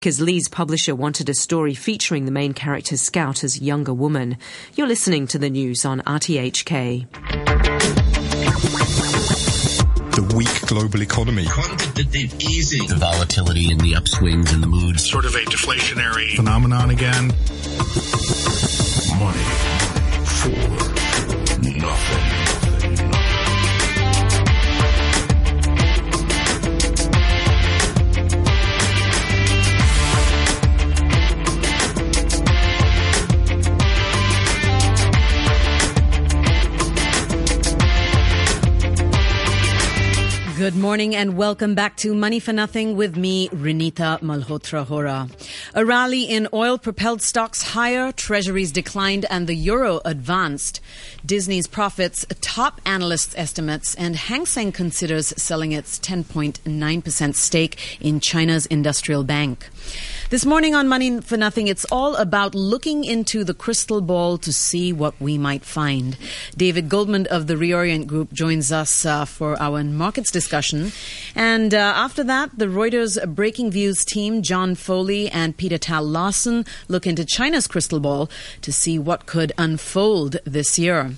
because Lee's publisher wanted a story featuring the main character Scout as a younger woman. You're listening to the news on RTHK. The weak global economy. Quantitative easing. The volatility and the upswings and the moods. Sort of a deflationary phenomenon again. Money for nothing. Good morning and welcome back to Money for Nothing with me, Renita Malhotra Hora. A rally in oil propelled stocks higher, treasuries declined, and the euro advanced. Disney's profits top analysts' estimates, and Hang Seng considers selling its 10.9% stake in China's industrial bank. This morning on Money for Nothing, it's all about looking into the crystal ball to see what we might find. David Goldman of the Reorient Group joins us uh, for our markets discussion. And uh, after that, the Reuters Breaking Views team, John Foley and Peter Thal Larsen, look into China's crystal ball to see what could unfold this year.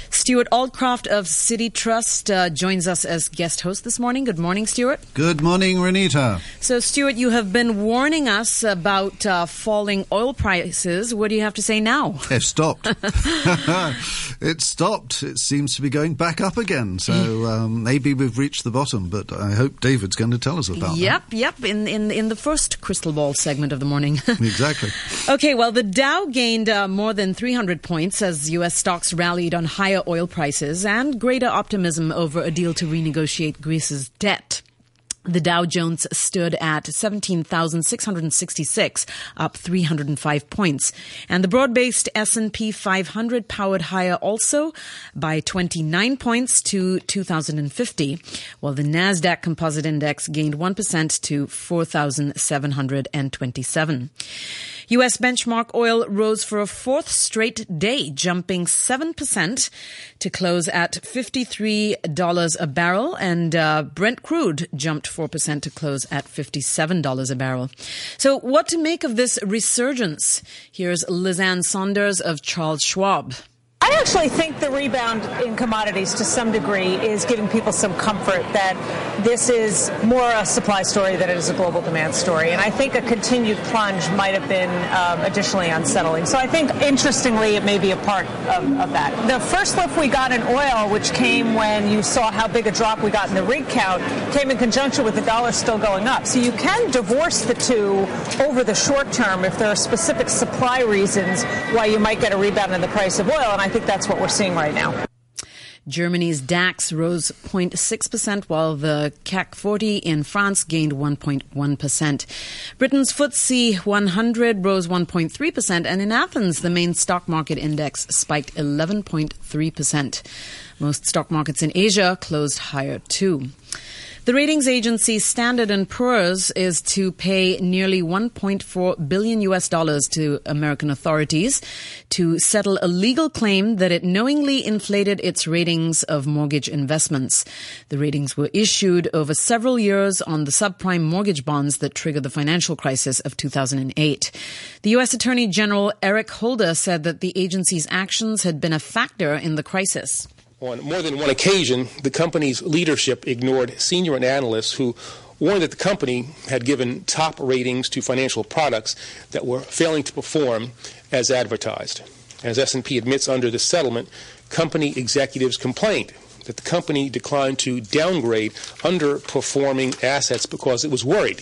Stuart Aldcroft of Citi Trust uh, joins us as guest host this morning. Good morning, Stuart. Good morning, Renita. So, Stuart, you have been warning us about uh, falling oil prices. What do you have to say now? It stopped. it stopped. It seems to be going back up again. So um, maybe we've reached the bottom, but I hope David's going to tell us about yep, that. Yep, yep. In, in, in the first crystal ball segment of the morning. exactly. Okay, well, the Dow gained uh, more than 300 points as U.S. stocks rallied on higher oil prices and greater optimism over a deal to renegotiate Greece's debt. The Dow Jones stood at 17,666, up 305 points. And the broad-based S&P 500 powered higher also by 29 points to 2,050, while the Nasdaq Composite Index gained 1% to 4,727. U.S. benchmark oil rose for a fourth straight day, jumping 7% to close at $53 a barrel, and uh, Brent crude jumped 4% to close at $57 a barrel. So, what to make of this resurgence? Here's Liz Ann Sonders of Charles Schwab. I actually think the rebound in commodities to some degree is giving people some comfort that this is more a supply story than it is a global demand story. And I think a continued plunge might have been um, additionally unsettling. So I think, interestingly, it may be a part of, of, that. The first lift we got in oil, which came when you saw how big a drop we got in the rig count, came in conjunction with the dollar still going up. So you can divorce the two over the short term if there are specific supply reasons why you might get a rebound in the price of oil. And I think that's what we're seeing right now. Germany's DAX rose 0.6%, while the CAC 40 in France gained 1.1%. Britain's FTSE 100 rose 1.3%, and in Athens, the main stock market index spiked 11.3%. Most stock markets in Asia closed higher too. The ratings agency Standard & Poor's is to pay nearly 1.4 billion US dollars to American authorities to settle a legal claim that it knowingly inflated its ratings of mortgage investments. The ratings were issued over several years on the subprime mortgage bonds that triggered the financial crisis of 2008. The US Attorney General Eric Holder said that the agency's actions had been a factor in the crisis. On more than one occasion, the company's leadership ignored senior analysts who warned that the company had given top ratings to financial products that were failing to perform as advertised. As S&P admits under the settlement, company executives complained that the company declined to downgrade underperforming assets because it was worried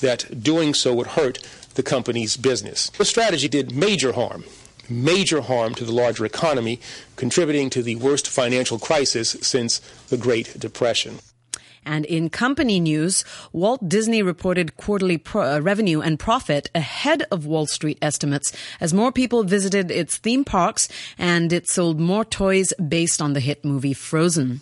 that doing so would hurt the company's business. The strategy did major harm major harm to the larger economy, contributing to the worst financial crisis since the Great Depression. And in company news, Walt Disney reported quarterly pro- uh, revenue and profit ahead of Wall Street estimates as more people visited its theme parks and it sold more toys based on the hit movie Frozen.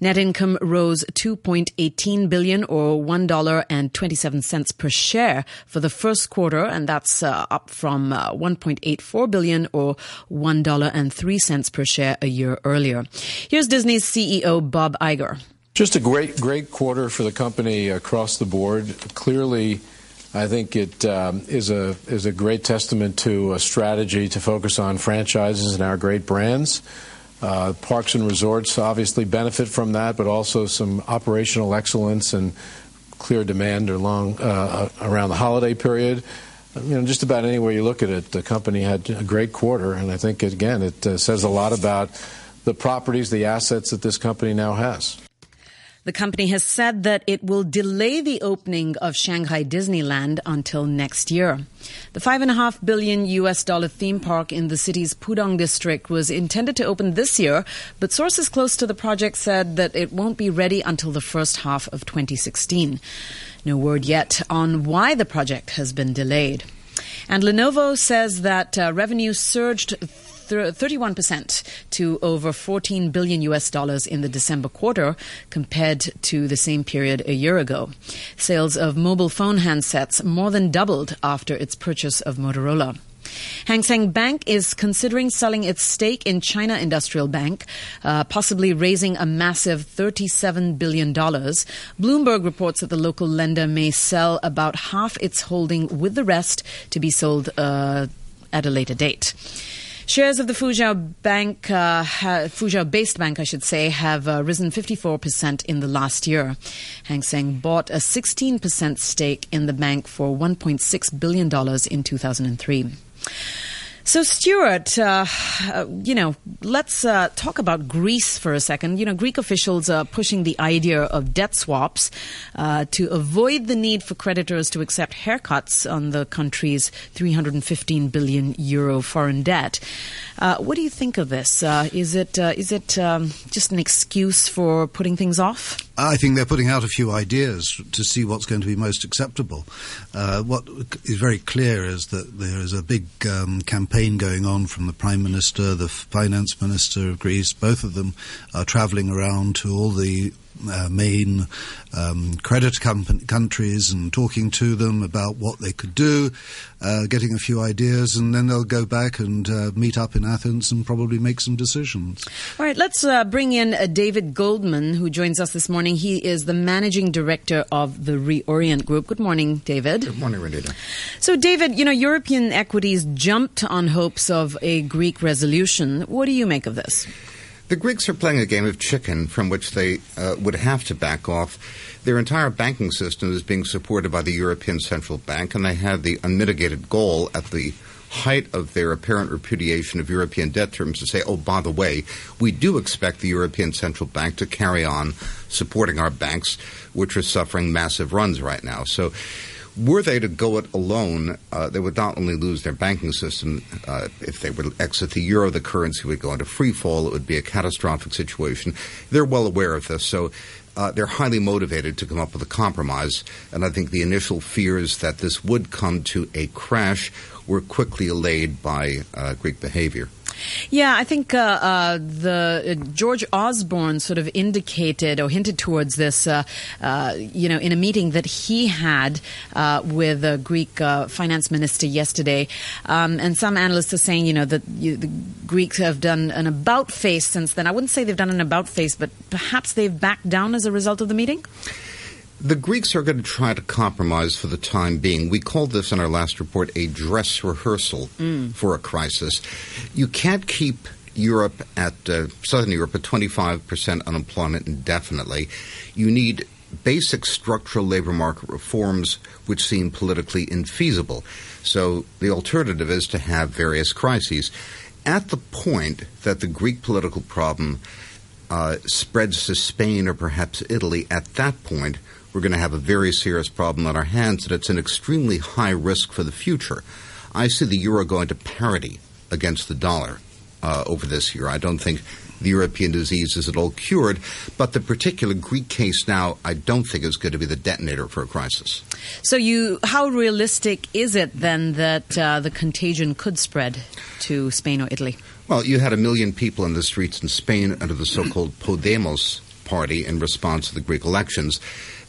Net income rose 2.18 billion or $1.27 per share for the first quarter and that's uh, up from uh, 1.84 billion or $1.03 per share a year earlier. Here's Disney's CEO Bob Iger. Just a great, great quarter for the company across the board. Clearly, I think it um, is a is a great testament to a strategy to focus on franchises and our great brands. Uh, parks and resorts obviously benefit from that, but also some operational excellence and clear demand along uh, around the holiday period. You know, just about anywhere you look at it, the company had a great quarter, and I think again it uh, says a lot about the properties, the assets that this company now has. The company has said that it will delay the opening of Shanghai Disneyland until next year. The five and a half billion US dollar theme park in the city's Pudong district was intended to open this year, but sources close to the project said that it won't be ready until the first half of 2016. No word yet on why the project has been delayed. And Lenovo says that uh, revenue surged 31% to over 14 billion US dollars in the December quarter compared to the same period a year ago. Sales of mobile phone handsets more than doubled after its purchase of Motorola. Hang Seng Bank is considering selling its stake in China Industrial Bank, uh, possibly raising a massive $37 billion. Bloomberg reports that the local lender may sell about half its holding with the rest to be sold uh, at a later date. Shares of the Fuzhou Bank, uh, Fuzhou-based bank, I should say, have uh, risen 54% in the last year. Hang Seng bought a 16% stake in the bank for $1.6 billion in 2003. So, Stuart, uh, uh, you know, let's uh, talk about Greece for a second. You know, Greek officials are pushing the idea of debt swaps uh, to avoid the need for creditors to accept haircuts on the country's 315 billion euro foreign debt. Uh, what do you think of this? Uh, is it is it um, just an excuse for putting things off? I think they're putting out a few ideas to see what's going to be most acceptable. Uh, what is very clear is that there is a big um, campaign going on from the Prime Minister, the Finance Minister of Greece. Both of them are travelling around to all the uh, main um, credit countries and talking to them about what they could do, uh, getting a few ideas, and then they'll go back and uh, meet up in Athens and probably make some decisions. All right, let's uh, bring in uh, David Goldman, who joins us this morning. He is the managing director of the Reorient Group. Good morning, David. Good morning, Renita. So, David, you know, European equities jumped on hopes of a Greek resolution. What do you make of this? The Greeks are playing a game of chicken from which they uh, would have to back off. Their entire banking system is being supported by the European Central Bank, and they had the unmitigated goal at the height of their apparent repudiation of European debt terms to say, oh, by the way, we do expect the European Central Bank to carry on supporting our banks, which are suffering massive runs right now. So were they to go it alone, uh, they would not only lose their banking system, uh, if they would exit the euro, the currency would go into free fall. It would be a catastrophic situation. They're well aware of this. So uh, they're highly motivated to come up with a compromise. And I think the initial fears that this would come to a crash were quickly allayed by uh, Greek behavior. Yeah, I think uh, uh, the uh, George Osborne sort of indicated or hinted towards this, uh, uh, you know, in a meeting that he had uh, with a Greek finance minister yesterday. Um, and some analysts are saying, you know, that you, the Greeks have done an about face since then. I wouldn't say they've done an about face, but perhaps they've backed down as a result of the meeting. The Greeks are going to try to compromise for the time being. We called this in our last report a dress rehearsal mm. for a crisis. You can't keep Europe at uh, Southern Europe at 25% unemployment indefinitely. You need basic structural labor market reforms which seem politically infeasible. So the alternative is to have various crises. At the point that the Greek political problem uh, spreads to Spain or perhaps Italy, at that point, we're going to have a very serious problem on our hands, and it's an extremely high risk for the future. I see the euro going to parity against the dollar uh, over this year. I don't think the European disease is at all cured, but the particular Greek case now, I don't think is going to be the detonator for a crisis. So, you, how realistic is it then that uh, the contagion could spread to Spain or Italy? Well, you had a million people in the streets in Spain under the so-called Podemos party in response to the Greek elections.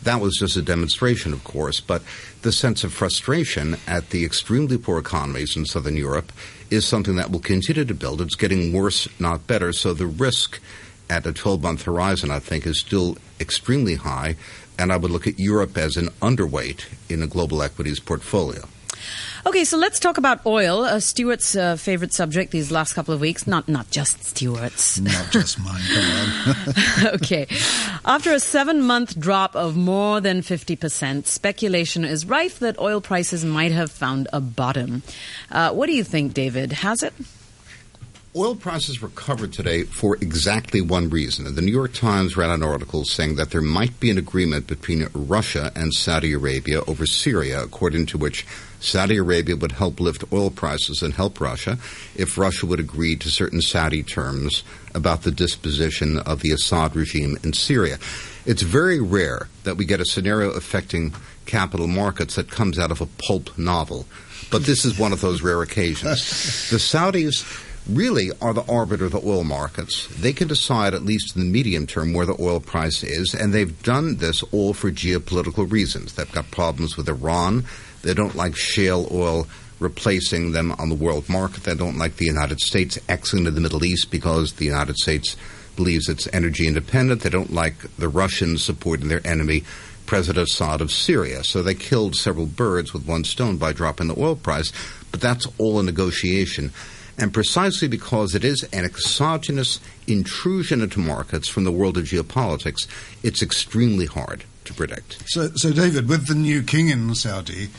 That was just a demonstration, of course, but the sense of frustration at the extremely poor economies in southern Europe is something that will continue to build. It's getting worse, not better. So the risk at a 12 month horizon, I think, is still extremely high. And I would look at Europe as an underweight in a global equities portfolio. Okay, so let's talk about oil, uh, Stuart's uh, favorite subject these last couple of weeks. Not not just Stuart's. Not just mine. Come on. okay. After a seven-month drop of more than fifty percent, speculation is rife that oil prices might have found a bottom. Uh, what do you think, David? Has it? Oil prices recovered today for exactly one reason. The New York Times ran an article saying that there might be an agreement between Russia and Saudi Arabia over Syria, according to which Saudi Arabia would help lift oil prices and help Russia if Russia would agree to certain Saudi terms about the disposition of the Assad regime in Syria. It's very rare that we get a scenario affecting capital markets that comes out of a pulp novel, but this is one of those rare occasions. The Saudis really are the arbiter of the oil markets. They can decide, at least in the medium term, where the oil price is, and they've done this all for geopolitical reasons. They've got problems with Iran. They don't like shale oil replacing them on the world market. They don't like the United States exiting the Middle East because the United States believes it's energy independent. They don't like the Russians supporting their enemy, President Assad of Syria. So they killed several birds with one stone by dropping the oil price. But that's all a negotiation. And precisely because it is an exogenous intrusion into markets from the world of geopolitics, it's extremely hard to predict. So, so David, with the new king in Saudi,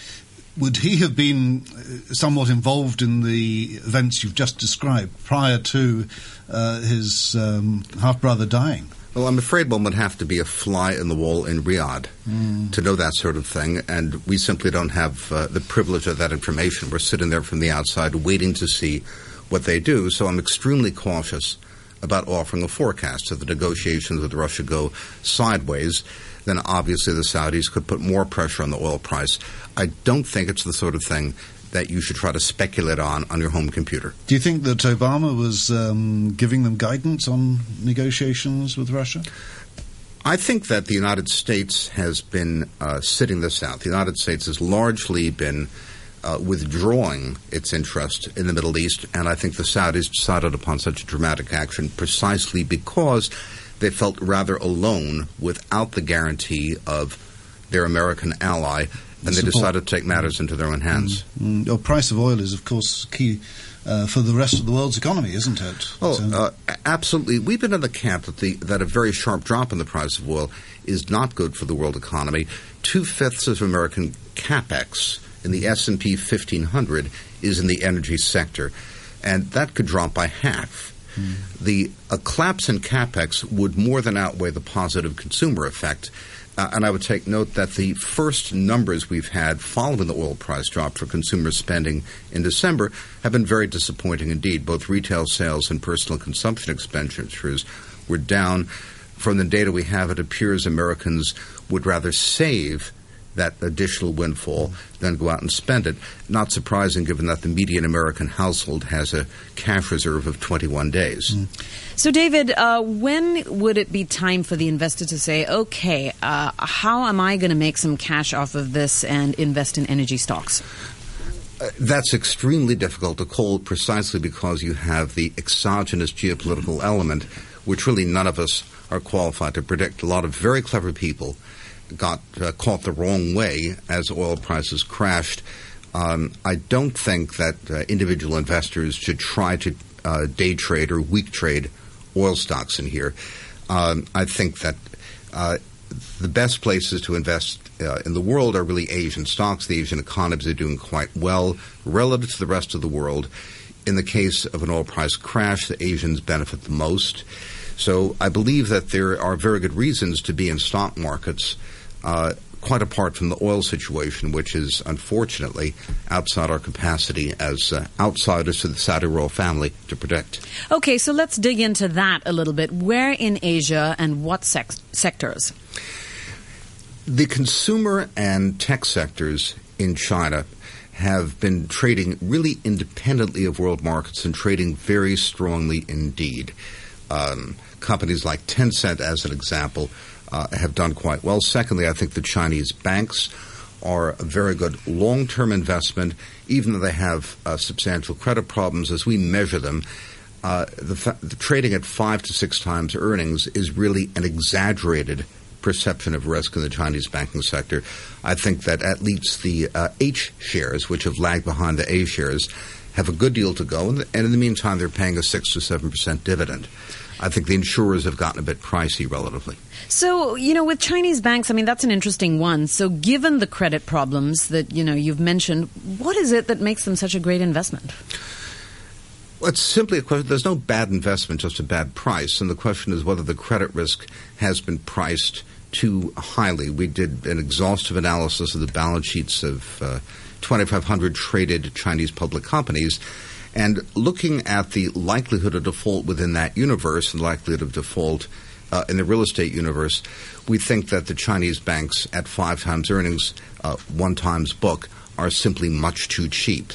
would he have been uh, somewhat involved in the events you've just described prior to uh, his um, half brother dying? Well, I'm afraid one would have to be a fly in the wall in Riyadh mm. to know that sort of thing, and we simply don't have uh, the privilege of that information. We're sitting there from the outside waiting to see what they do, so I'm extremely cautious about offering a forecast. If the negotiations with Russia go sideways, then obviously the Saudis could put more pressure on the oil price. I don't think it's the sort of thing that you should try to speculate on on your home computer. Do you think that Obama was um, giving them guidance on negotiations with Russia? I think that the United States has been uh, sitting this out. The United States has largely been uh, withdrawing its interest in the Middle East, and I think the Saudis decided upon such a dramatic action precisely because they felt rather alone without the guarantee of their American ally and they decided to take matters into their own hands. Mm, mm. The price of oil is, of course, key uh, for the rest of the world's economy, isn't it? Oh, so, uh, absolutely. We've been in the camp that the that a very sharp drop in the price of oil is not good for the world economy. Two fifths of American capex in the S and P 1500 is in the energy sector, and that could drop by half. Mm. The a collapse in capex would more than outweigh the positive consumer effect uh, and I would take note that the first numbers we've had following the oil price drop for consumer spending in December have been very disappointing indeed. Both retail sales and personal consumption expenditures were down. From the data we have, it appears Americans would rather save that additional windfall then go out and spend it. Not surprising given that the median American household has a cash reserve of 21 days. Mm. So, David, uh, when would it be time for the investor to say, okay, uh, how am I going to make some cash off of this and invest in energy stocks? Uh, that's extremely difficult to call precisely because you have the exogenous geopolitical element, which really none of us are qualified to predict. A lot of very clever people got uh, caught the wrong way as oil prices crashed. Um, I don't think that uh, individual investors should try to uh, day trade or week trade oil stocks in here. Um, I think that uh, the best places to invest uh, in the world are really Asian stocks. The Asian economies are doing quite well relative to the rest of the world. In the case of an oil price crash, the Asians benefit the most. So I believe that there are very good reasons to be in stock markets uh, quite apart from the oil situation, which is unfortunately outside our capacity as uh, outsiders to the Saudi royal family to predict. Okay, so let's dig into that a little bit. Where in Asia and what sec- sectors? The consumer and tech sectors in China have been trading really independently of world markets and trading very strongly indeed. Um, companies like Tencent, as an example, have done quite well. Secondly, I think the Chinese banks are a very good long term investment, even though they have uh, substantial credit problems as we measure them. uh, the, fa- the trading at five to six times earnings is really an exaggerated perception of risk in the Chinese banking sector. I think that at least the uh, H shares, which have lagged behind the A shares, have a good deal to go, and, and in the meantime, they're paying a six to seven percent dividend. I think the insurers have gotten a bit pricey relatively. So, you know, with Chinese banks, I mean, that's an interesting one. So, given the credit problems that, you know, you've mentioned, what is it that makes them such a great investment? Well, it's simply a question. There's no bad investment, just a bad price. And the question is whether the credit risk has been priced too highly. We did an exhaustive analysis of the balance sheets of uh, 2,500 traded Chinese public companies. And looking at the likelihood of default within that universe and likelihood of default uh, in the real estate universe, we think that the Chinese banks at five times earnings, uh, one times book, are simply much too cheap.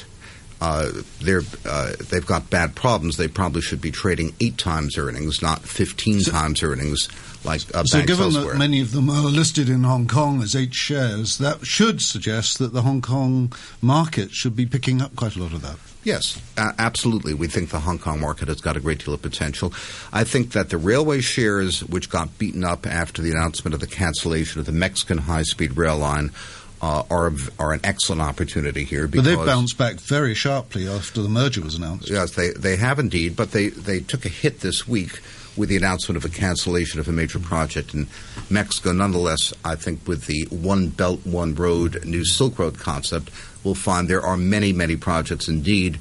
Uh, they're, uh, they've got bad problems. They probably should be trading eight times earnings, not 15 So- times earnings like uh, So, given elsewhere. that many of them are listed in Hong Kong as H shares, that should suggest that the Hong Kong market should be picking up quite a lot of that. Yes, uh, absolutely. We think the Hong Kong market has got a great deal of potential. I think that the railway shares, which got beaten up after the announcement of the cancellation of the Mexican high speed rail line, uh, are are an excellent opportunity here. But they've bounced back very sharply after the merger was announced. Yes, they they have indeed, but they they took a hit this week with the announcement of a cancellation of a major project in Mexico. Nonetheless, I think with the One Belt One Road New Silk Road concept, we'll find there are many many projects indeed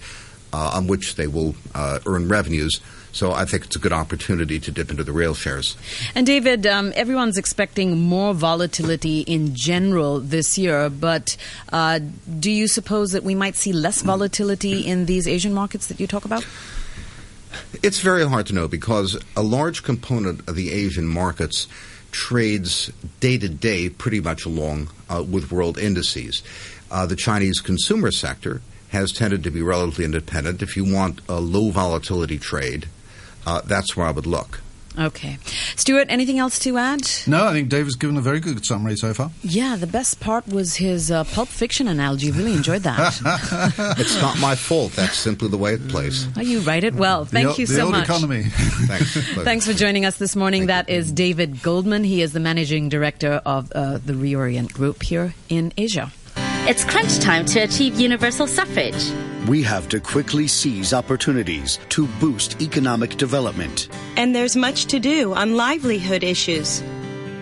uh, on which they will uh, earn revenues. So I think it's a good opportunity to dip into the rail shares. And David, um, everyone's expecting more volatility in general this year, but uh, do you suppose that we might see less volatility in these Asian markets that you talk about? It's very hard to know because a large component of the Asian markets trades day to day pretty much along uh, with world indices. Uh, the Chinese consumer sector has tended to be relatively independent. If you want a low volatility trade, uh, that's where I would look. Okay. Stuart, anything else to add? No, I think David's given a very good summary so far. Yeah, the best part was his uh, Pulp Fiction analogy. I really enjoyed that. It's not my fault. That's simply the way it plays. oh, you write it well. Thank o- you the so old much. economy. Thanks. Pleasure. Thanks for joining us this morning. Thank That is David Goldman. He is the managing director of uh, the Reorient Group here in Asia. It's crunch time to achieve universal suffrage. We have to quickly seize opportunities to boost economic development. And there's much to do on livelihood issues.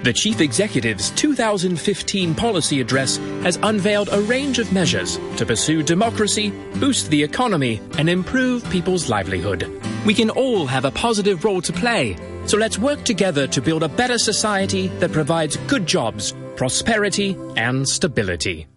The Chief Executive's 2015 policy address has unveiled a range of measures to pursue democracy, boost the economy, and improve people's livelihood. We can all have a positive role to play, so let's work together to build a better society that provides good jobs, prosperity, and stability.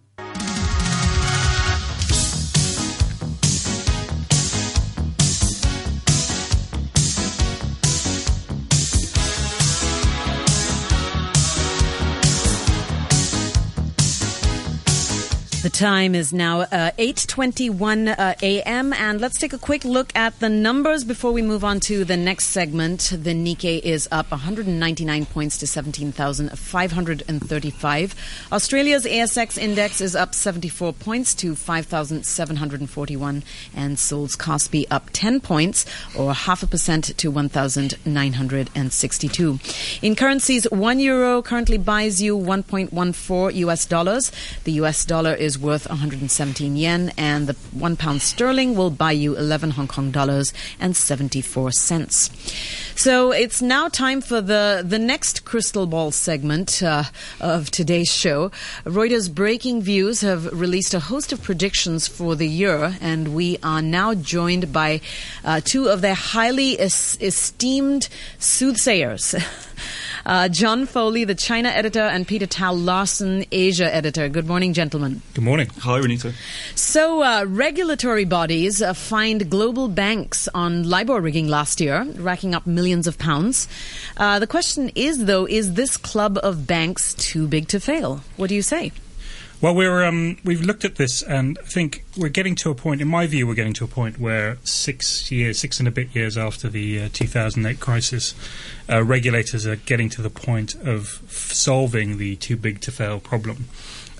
The time is now uh, 8:21 uh, a.m. and let's take a quick look at the numbers before we move on to the next segment. The Nikkei is up 199 points to 17,535. Australia's ASX index is up 74 points to 5,741 and Seoul's Kospi up 10 points or half a percent to 1,962. In currencies, 1 euro currently buys you 1.14 US dollars. The US dollar is worth 117 yen, and the one pound sterling will buy you 11 Hong Kong dollars and 74 cents. So it's now time for the, the next crystal ball segment uh, of today's show. Reuters Breaking Views have released a host of predictions for the year, and we are now joined by uh, two of their highly es- esteemed soothsayers. Uh, John Foley, the China editor, and Peter Thal Larsen, Asia editor. Good morning, gentlemen. Good morning. Hi, Renita. So, uh, regulatory bodies uh, fined global banks on LIBOR rigging last year, racking up millions of pounds. Uh, the question is, though, is this club of banks too big to fail? What do you say? Well, we're um, we've looked at this, and I think we're getting to a point. In my view, we're getting to a point where six years, six and a bit years after the uh, 2008 crisis, uh, regulators are getting to the point of f- solving the too big to fail problem.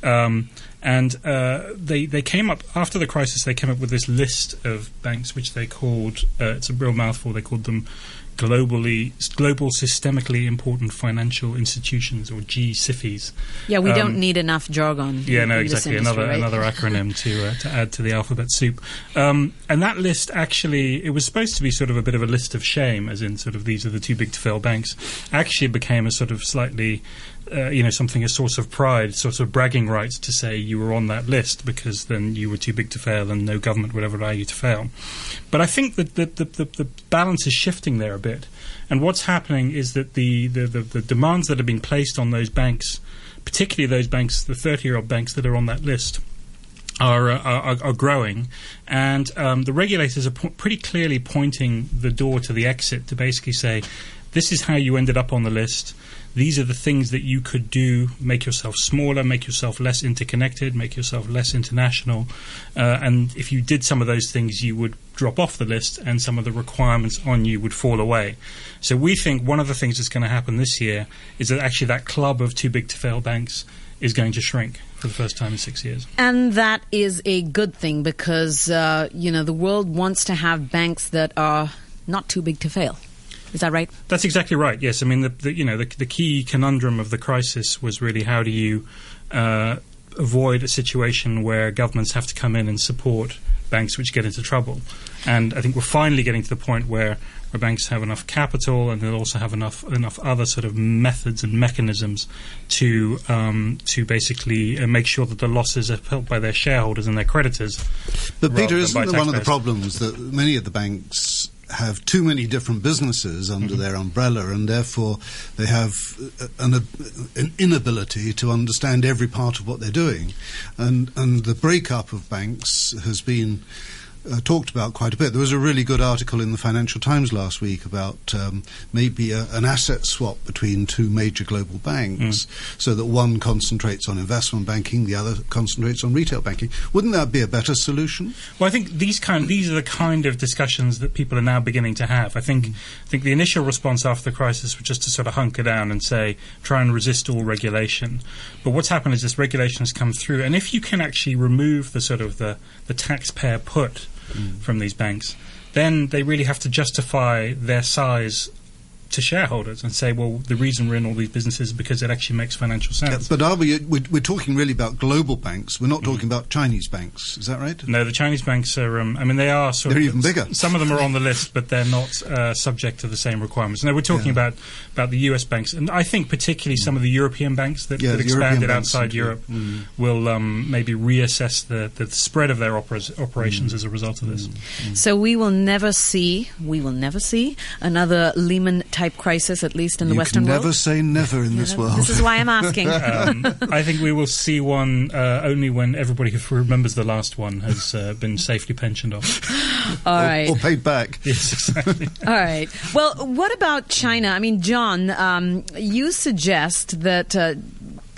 Um, and uh, they they came up after the crisis. They came up with this list of banks, which they called uh, it's a real mouthful. They called them globally global systemically important financial institutions or GSIFIs. Yeah, we Um, don't need enough jargon. yeah, no, exactly. industry, Another right? another acronym to uh, to add to the alphabet soup. Um, and that list actually, it was supposed to be sort of a bit of a list of shame, as in sort of these are the too big to fail banks. Actually, became a sort of slightly, uh, you know, something a source of pride, sort of bragging rights to say you were on that list because then you were too big to fail and no government would ever allow you to fail. But I think that the, the, the, the balance is shifting there a bit. And what's happening is that the, the, the, demands that have been placed on those banks, particularly those banks, the 30 year old banks that are on that list, are, uh, are, are growing, and um, the regulators are po- pretty clearly pointing the door to the exit to basically say, this is how you ended up on the list. These are the things that you could do: make yourself smaller, make yourself less interconnected, make yourself less international. Uh, and if you did some of those things, you would drop off the list, and some of the requirements on you would fall away. So we think one of the things that's going to happen this year is that actually that club of too big to fail banks is going to shrink for the first time in six years. And that is a good thing because, uh, you know, the world wants to have banks that are not too big to fail. Is that right? That's exactly right. Yes, I mean the, the you know the, the key conundrum of the crisis was really how do you uh, avoid a situation where governments have to come in and support banks which get into trouble, and I think we're finally getting to the point where where banks have enough capital and they'll also have enough enough other sort of methods and mechanisms to um, to basically uh, make sure that the losses are felt by their shareholders and their creditors. But Peter, isn't one of the problems that many of the banks have too many different businesses under Mm-hmm. their umbrella, and therefore they have an, an inability to understand every part of what they're doing, and and the breakup of banks has been. Uh, talked about quite a bit. There was a really good article in the Financial Times last week about um, maybe a, an asset swap between two major global banks, so that one concentrates on investment banking, the other concentrates on retail banking. Wouldn't that be a better solution? Well, I think these kind these are the kind of discussions that people are now beginning to have. I think I think the initial response after the crisis was just to sort of hunker down and say try and resist all regulation. But what's happened is this regulation has come through, and if you can actually remove the sort of the the taxpayer put from these banks, then they really have to justify their size to shareholders and say, well, the reason we're in all these businesses is because it actually makes financial sense. But are we? We're, we're talking really about global banks. We're not talking about Chinese banks. Is that right? No, the Chinese banks are. Um, I mean, they are sort They're of even bigger. Some of them are on the list, but they're not uh, subject to the same requirements. No, we're talking Yeah. about about the U.S. banks, and I think particularly some of the European banks that, Yeah, that expanded banks outside Europe Mm. will um, maybe reassess the, the spread of their operas, operations as a result of this. So we will never see, we will never see another Lehman type crisis, at least in the you Western can never world. say never in this world. This is why I'm asking. um, I think we will see one uh, only when everybody who remembers the last one has uh, been safely pensioned off. All right. or paid back. Yes, exactly. All right. Well, what about China? I mean, John, um, you suggest that uh,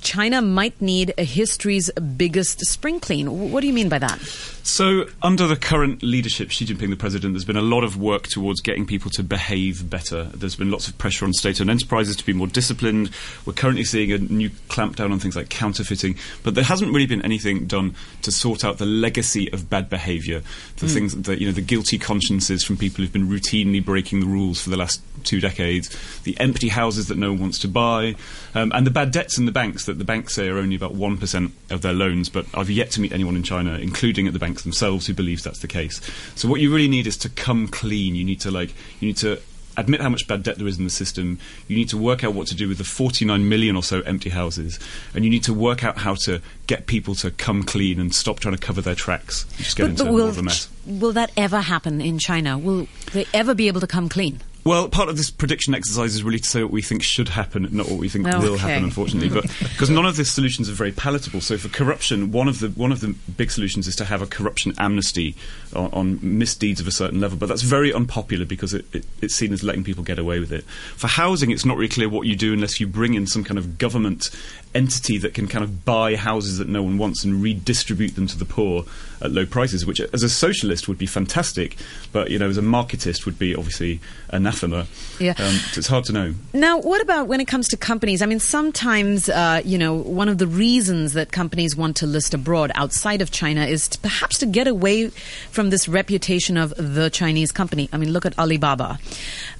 China might need a history's biggest spring clean. What do you mean by that? So, under the current leadership, Xi Jinping, the president, there's been a lot of work towards getting people to behave better. There's been lots of pressure on state owned enterprises to be more disciplined. We're currently seeing a new clampdown on things like counterfeiting, but there hasn't really been anything done to sort out the legacy of bad behaviour, the Mm. things that, you know, the guilty consciences from people who've been routinely breaking the rules for the last two decades, the empty houses that no one wants to buy, um, and the bad debts in the banks that the banks say are only about 1% of their loans, but I've yet to meet anyone in China, including at the banks themselves, who believes that's the case. So what you really need is to come clean. You need to like, you need to admit how much bad debt there is in the system. You need to work out what to do with the 49 million or so empty houses, and you need to work out how to get people to come clean and stop trying to cover their tracks. Just get into more will, of a mess. will that ever happen in China? Will they ever be able to come clean? Well, part of this prediction exercise is really to say what we think should happen, not what we think Oh, will okay. happen, unfortunately. But because none of the solutions are very palatable. So for corruption, one of the one of the big solutions is to have a corruption amnesty on, on misdeeds of a certain level. But that's very unpopular because it, it, it's seen as letting people get away with it. For housing, it's not really clear what you do unless you bring in some kind of government entity that can kind of buy houses that no one wants and redistribute them to the poor at low prices, which as a socialist would be fantastic, but you know as a marketist would be obviously anathema. Yeah. Um, so it's hard to know. Now, what about when it comes to companies? I mean, sometimes, uh, you know, one of the reasons that companies want to list abroad outside of China is to perhaps to get away from this reputation of the Chinese company. I mean, look at Alibaba.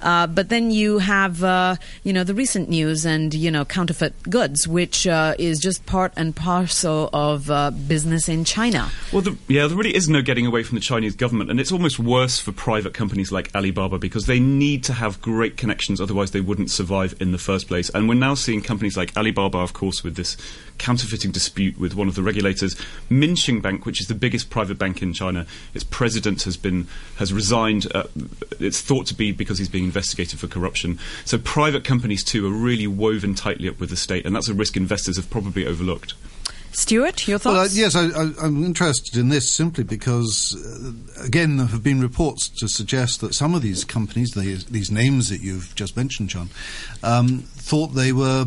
Uh, but then you have, uh, you know, the recent news and, you know, counterfeit goods, which is just part and parcel of uh, business in China. Well, the, yeah, there really is no getting away from the Chinese government, and it's almost worse for private companies like Alibaba because they need to have great connections, otherwise they wouldn't survive in the first place. And we're now seeing companies like Alibaba, of course, with this counterfeiting dispute with one of the regulators, Minsheng Bank, which is the biggest private bank in China. Its president has been has resigned. Uh, it's thought to be because he's being investigated for corruption. So private companies too are really woven tightly up with the state, and that's a risk investors have probably overlooked. Stuart, your thoughts? Well, uh, yes, I, I, I'm interested in this simply because, uh, again, there have been reports to suggest that some of these companies, these, these names that you've just mentioned, John, um, thought they were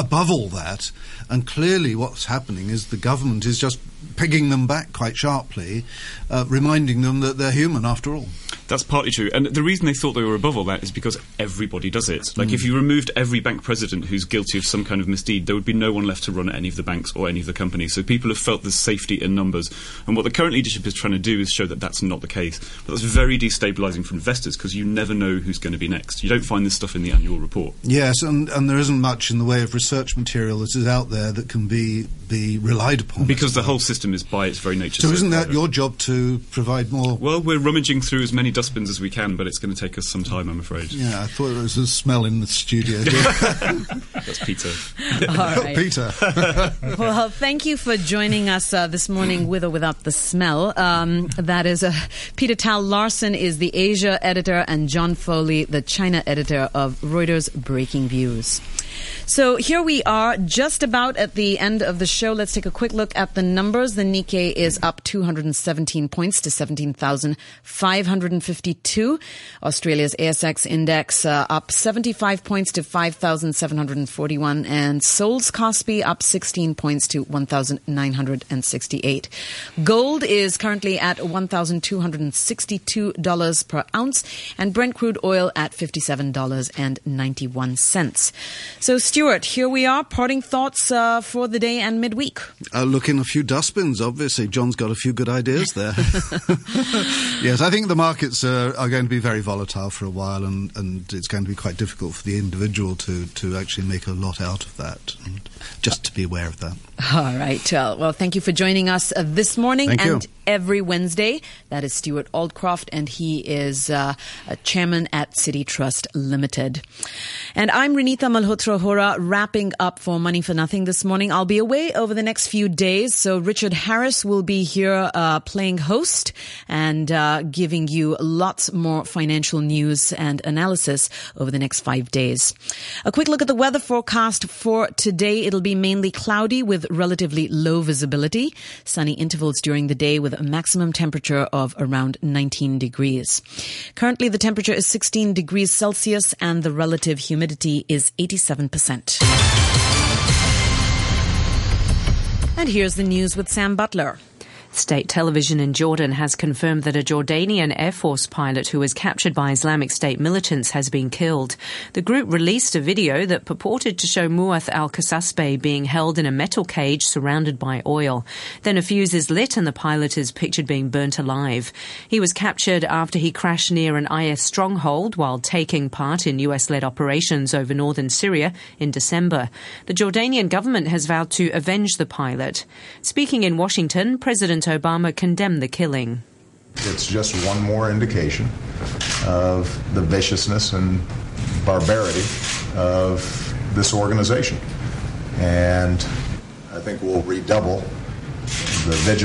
above all that, and clearly what's happening is the government is just pegging them back quite sharply, uh, reminding them that they're human after all. That's partly true. And the reason they thought they were above all that is because everybody does it. Like, Mm. if you removed every bank president who's guilty of some kind of misdeed, there would be no one left to run any of the banks or any of the companies. So people have felt the safety in numbers. And what the current leadership is trying to do is show that that's not the case. But that's very destabilising for investors because you never know who's going to be next. You don't find this stuff in the annual report. Yes, and, and there isn't much in the way of research material that is out there that can be, be relied upon. Because the whole system is by its very nature. So isn't that private. your job to provide more? Well, we're rummaging through as many dustbins as we can, but it's going to take us some time, I'm afraid. Yeah, I thought there was a smell in the studio. That's Peter. All right. Peter. well, thank you for joining us uh, this morning with or without the smell. Um, that is uh, Peter Thal Larsen is the Asia editor and John Foley, the China editor of Reuters Breaking Views. So here we are, just about at the end of the show. Let's take a quick look at the numbers. The Nikkei is up 217 points to 17,552. Australia's ASX index uh, up 75 points to 5,741. And Seoul's Kospi up 16 points to 1,968. Gold is currently at $1,262 per ounce and Brent crude oil at $57.91. So, Stuart, here we are. Parting thoughts uh, for the day and midweek. Uh, look in a few dustbins, obviously. John's got a few good ideas there. yes, I think the markets are, are going to be very volatile for a while, and, and it's going to be quite difficult for the individual to, to actually make a lot out of that. And just to be aware of that. All right. Uh, well, thank you for joining us uh, this morning Thank you. Every Wednesday. That is Stuart Aldcroft, and he is uh, chairman at City Trust Limited. And I'm Renita Malhotra Hora, wrapping up for Money for Nothing this morning. I'll be away over the next few days, so Richard Harris will be here uh, playing host and uh, giving you lots more financial news and analysis over the next five days. A quick look at the weather forecast for today. It'll be mainly cloudy with relatively low visibility, sunny intervals during the day with a maximum temperature of around 19 degrees. Currently, the temperature is 16 degrees Celsius and the relative humidity is 87%. And here's the news with Sam Butler. State television in Jordan has confirmed that a Jordanian Air Force pilot who was captured by Islamic State militants has been killed. The group released a video that purported to show Muath al Kasasbeh being held in a metal cage surrounded by oil. Then a fuse is lit and the pilot is pictured being burnt alive. He was captured after he crashed near an IS stronghold while taking part in US led operations over northern Syria in December. The Jordanian government has vowed to avenge the pilot. Speaking in Washington, President Obama condemned the killing. It's just one more indication of the viciousness and barbarity of this organization. And I think we'll redouble the vigilance.